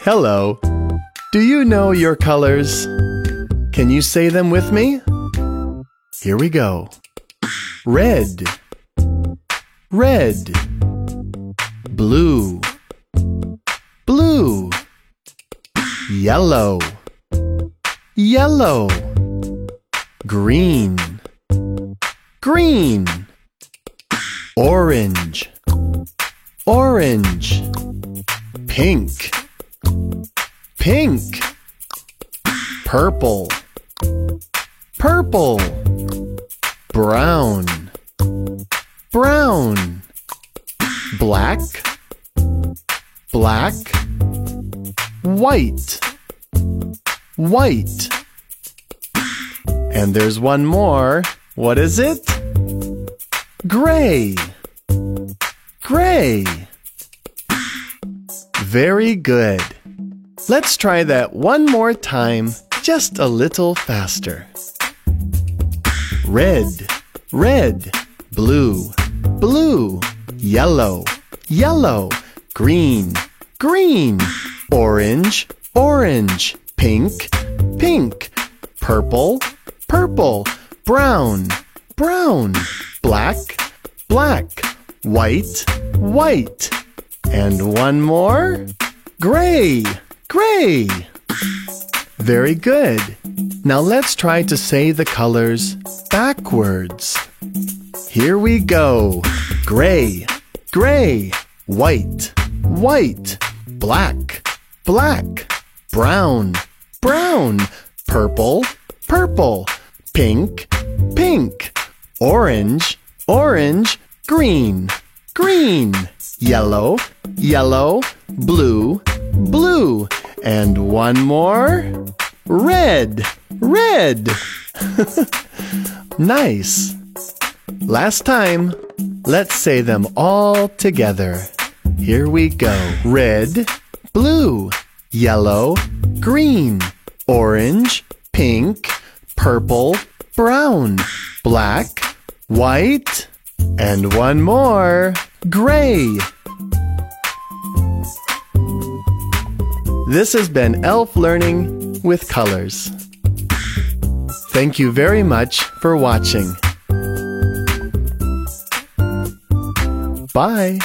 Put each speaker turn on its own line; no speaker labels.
Hello. Do you know your colors? Can you say them with me? Here we go. Red, red, blue, blue, yellow, yellow, green, green, orange, orange, pink, pink, purple, purple, brown, brown, black, black, white, white. And there's one more. What is it? Gray, gray. Very good. Let's try that one more time, just a little faster. Red, red, blue, blue, yellow, yellow, green, green, orange, orange, pink, pink, purple, purple, brown, brown, black, black, white, white. And one more. Gray, gray. Very good. Now let's try to say the colors backwards. Here we go. Gray, gray, white, white, black, black, brown, brown, purple, purple, pink, pink, orange, orange, green, green, yellow, yellow, blue, blue, and one more. Red, red. nice. Last time, let's say them all together. Here we go. Red, blue, yellow, green, orange, pink, purple, brown, black, white, and one more. Gray. This has been Elf Learning with Colors. Thank you very much for watching. Bye.